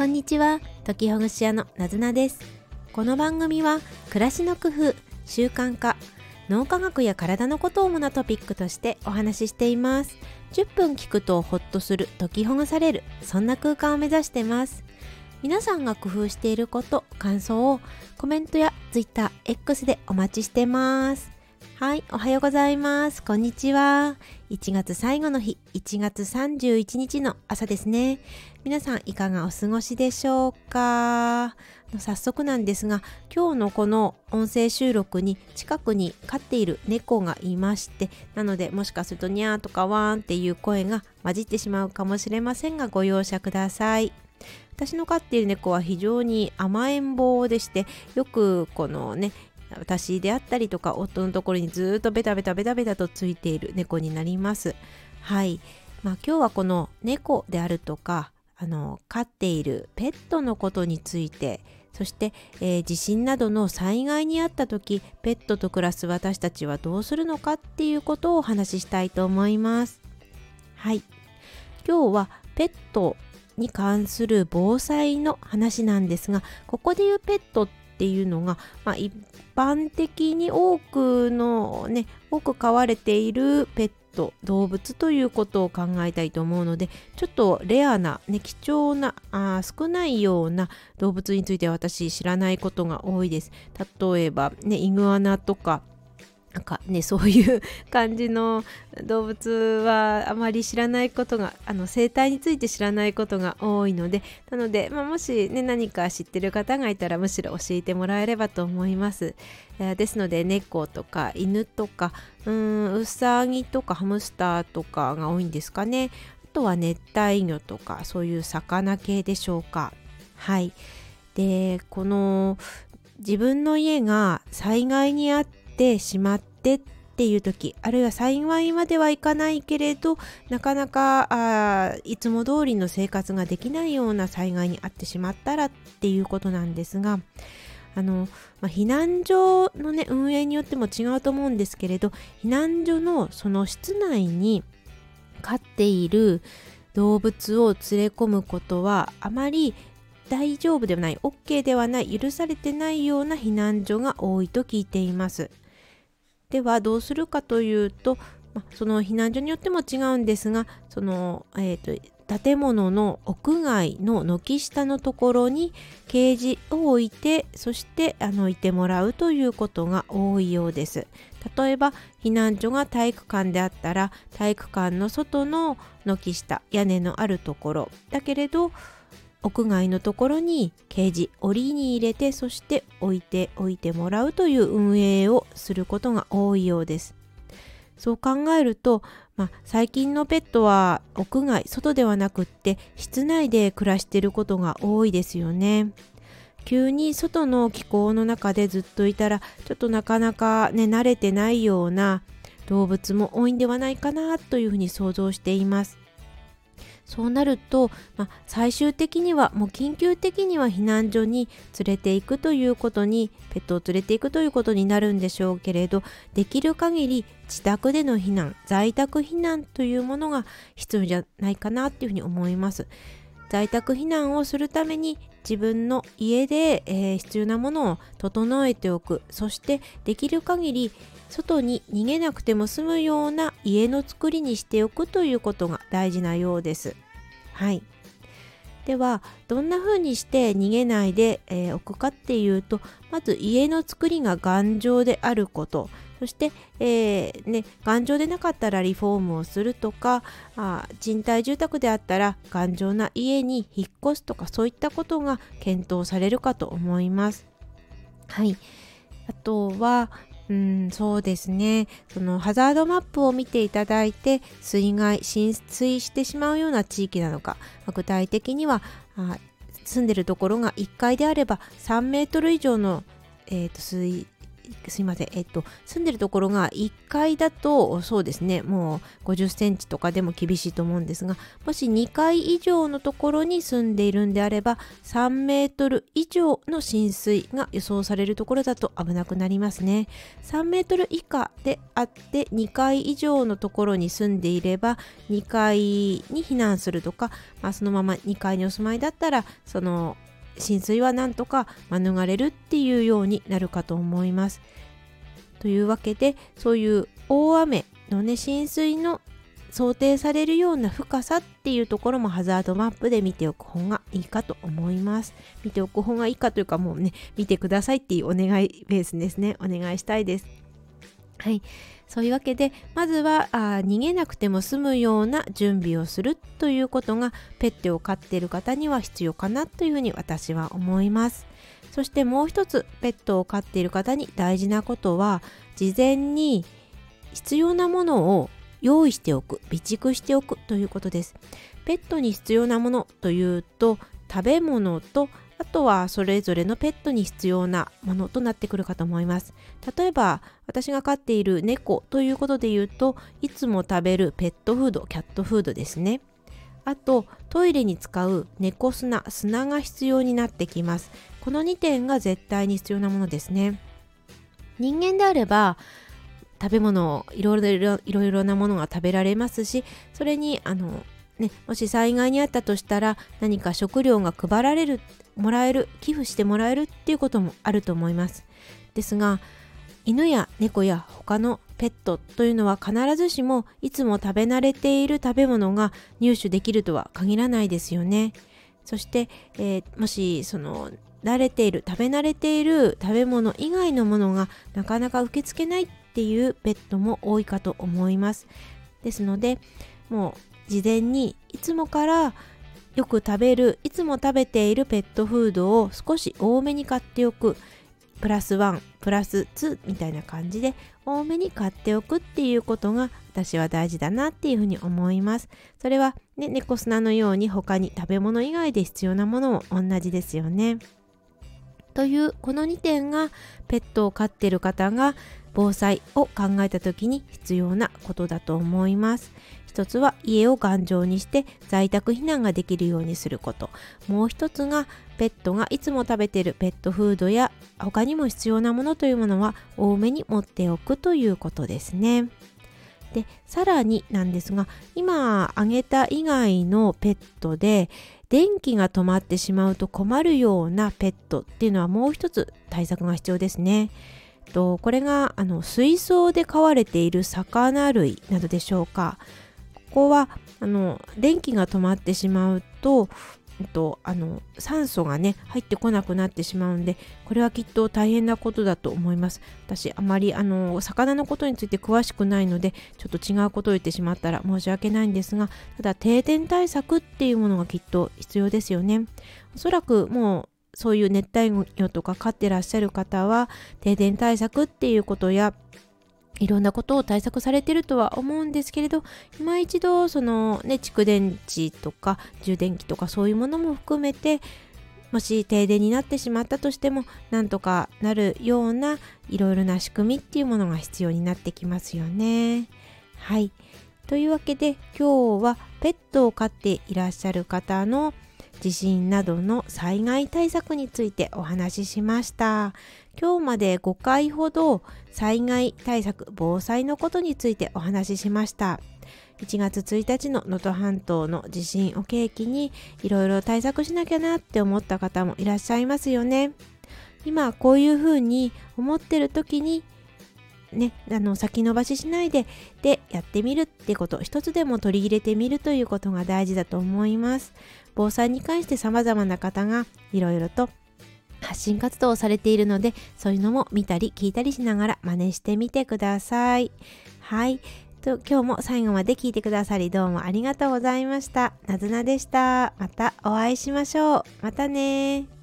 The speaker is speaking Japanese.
こんにちは時ほぐし屋のなずなですこの番組は暮らしの工夫習慣化脳科学や体のことを主なトピックとしてお話ししています10分聞くとホッとする解きほぐされるそんな空間を目指してます皆さんが工夫していること感想をコメントや TwitterX でお待ちしてますはい、おはようございます。こんにちは。1月最後の日、1月31日の朝ですね。皆さんいかがお過ごしでしょうか？早速なんですが、今日のこの音声収録に近くに飼っている猫がいまして、なのでもしかするとニャーとかワーンっていう声が混じってしまうかもしれませんがご容赦ください。私の飼っている猫は非常に甘えん坊でしてよくこのね私であったりとか夫のところにずっとベタベタベタベタとついている猫になります。はい。まあ今日はこの猫であるとかあの飼っているペットのことについてそして、えー、地震などの災害にあった時ペットと暮らす私たちはどうするのかっていうことをお話ししたいと思います。はい。今日はペットに関する防災の話なんですがここで言うペットっていうのが、まあ、一般的に多くのね多く飼われているペット動物ということを考えたいと思うのでちょっとレアな、ね、貴重なあ少ないような動物について私知らないことが多いです。例えば、ね、イグアナとかなんかねそういう感じの動物はあまり知らないことがあの生態について知らないことが多いのでなので、まあ、もし、ね、何か知ってる方がいたらむしろ教えてもらえればと思います、えー、ですので猫とか犬とかうんうさぎとかハムスターとかが多いんですかね。あとは熱帯魚とかそういう魚系でしょうか。はい。でこの自分の家が災害にあってしまってっていう時あるいは幸いまではいかないけれどなかなかあいつも通りの生活ができないような災害に遭ってしまったらっていうことなんですがあの、まあ、避難所のね運営によっても違うと思うんですけれど避難所のその室内に飼っている動物を連れ込むことはあまり大丈夫ではない OK ではない許されてないような避難所が多いと聞いています。ではどうするかというと、まその避難所によっても違うんですがその、えーと、建物の屋外の軒下のところにケージを置いてそしてあのいてもらうということが多いようです。例えば避難所が体育館であったら体育館の外の軒下屋根のあるところだけれど屋外のところにケージ檻に入れてそして置いておいてもらうという運営をすることが多いようです。そう考えると、まあ、最近のペットは屋外外ではなくって室内で暮らしていることが多いですよね。急に外の気候の中でずっといたらちょっとなかなかね慣れてないような動物も多いんではないかなというふうに想像しています。そうなると、まあ、最終的にはもう緊急的には避難所に連れていくということにペットを連れていくということになるんでしょうけれどできる限り自宅での避難在宅避難というものが必要じゃないかなっていうふうに思います。在宅避難をするために自分の家で、えー、必要なものを整えておくそしてできる限り外に逃げなくても済むような家の作りにしておくということが大事なようです。はい。ではどんな風にして逃げないで、えー、おくかっていうとまず家の作りが頑丈であることそして、えー、ね、頑丈でなかったらリフォームをするとかあ賃貸住宅であったら頑丈な家に引っ越すとかそういったことが検討されるかと思います。はいあとは、うん、そうですね。そのハザードマップを見ていただいて、水害、浸水してしまうような地域なのか、具体的にはあ住んでるところが1階であれば3メートル以上の、えーと、水すいません、えっと、住んでるところが1階だとそうですね。もう50センチとかでも厳しいと思うんですがもし2階以上のところに住んでいるんであれば3メートル以上の浸水が予想されるところだと危なくなりますね。3メートル以下であって2階以上のところに住んでいれば2階に避難するとか、まあ、そのまま2階にお住まいだったらその浸水はなんとか免れるっていうようになるかと思います。というわけでそういう大雨のね浸水の想定されるような深さっていうところもハザードマップで見ておく方がいいかと思います。見ておく方がいいかというかもうね見てくださいっていうお願いベースですねお願いしたいです。はい。そういうわけでまずはあ逃げなくても済むような準備をするということがペットを飼っている方には必要かなというふうに私は思いますそしてもう一つペットを飼っている方に大事なことは事前に必要なものを用意しておく備蓄しておくということですペットに必要なものというと食べ物とあとはそれぞれのペットに必要なものとなってくるかと思います。例えば私が飼っている猫ということで言うといつも食べるペットフードキャットフードですね。あとトイレに使う猫砂砂が必要になってきます。この2点が絶対に必要なものですね。人間であれば食べ物いろいろいろいろなものが食べられますしそれにあのね、もし災害にあったとしたら何か食料が配られるもらえる寄付してもらえるっていうこともあると思います。ですが犬や猫や他のペットというのは必ずしもいつも食べ慣れている食べ物が入手できるとは限らないですよね。そして、えー、もしその慣れている食べ慣れている食べ物以外のものがなかなか受け付けないっていうペットも多いかと思います。ですのでもう事前にいつもからよく食べるいつも食べているペットフードを少し多めに買っておく。プラス1プラス2みたいな感じで多めに買っておくっていうことが私は大事だなっていうふうに思います。それはね猫砂のように他に食べ物以外で必要なものも同じですよね。というこの2点がペットを飼ってる方が防災を考えた時に必要なことだと思います。一つは家を頑丈にして在宅避難ができるようにすることもう一つがペットがいつも食べているペットフードや他にも必要なものというものは多めに持っておくということですね。でさらになんですが今挙げた以外のペットで電気が止まってしまうと困るようなペットっていうのはもう一つ対策が必要ですね。とこれがあの水槽で飼われている魚類などでしょうかここはあの電気が止まってしまうととあの酸素がね入ってこなくなってしまうんでこれはきっと大変なことだと思います。私あまりあの魚のことについて詳しくないのでちょっと違うことを言ってしまったら申し訳ないんですがただ停電対策っていうものがきっと必要ですよね。おそらくもうそういう熱帯魚とか飼ってらっしゃる方は停電対策っていうことやいろんなことを対策されてるとは思うんですけれど今一度そのね蓄電池とか充電器とかそういうものも含めてもし停電になってしまったとしてもなんとかなるようないろいろな仕組みっていうものが必要になってきますよね。はいというわけで今日はペットを飼っていらっしゃる方の地震などの災害対策についてお話ししました。今日まで5回ほど災害対策防災のことについてお話ししました1月1日の能登半島の地震を契機にいろいろ対策しなきゃなって思った方もいらっしゃいますよね今こういうふうに思ってる時にね、あの先延ばししないででやってみるってこと一つでも取り入れてみるということが大事だと思います防災に関して様々な方がいろいろと発信活動をされているのでそういうのも見たり聞いたりしながら真似してみてください。はい。と今日も最後まで聞いてくださりどうもありがとうございました。なずなでした。またお会いしましょう。またね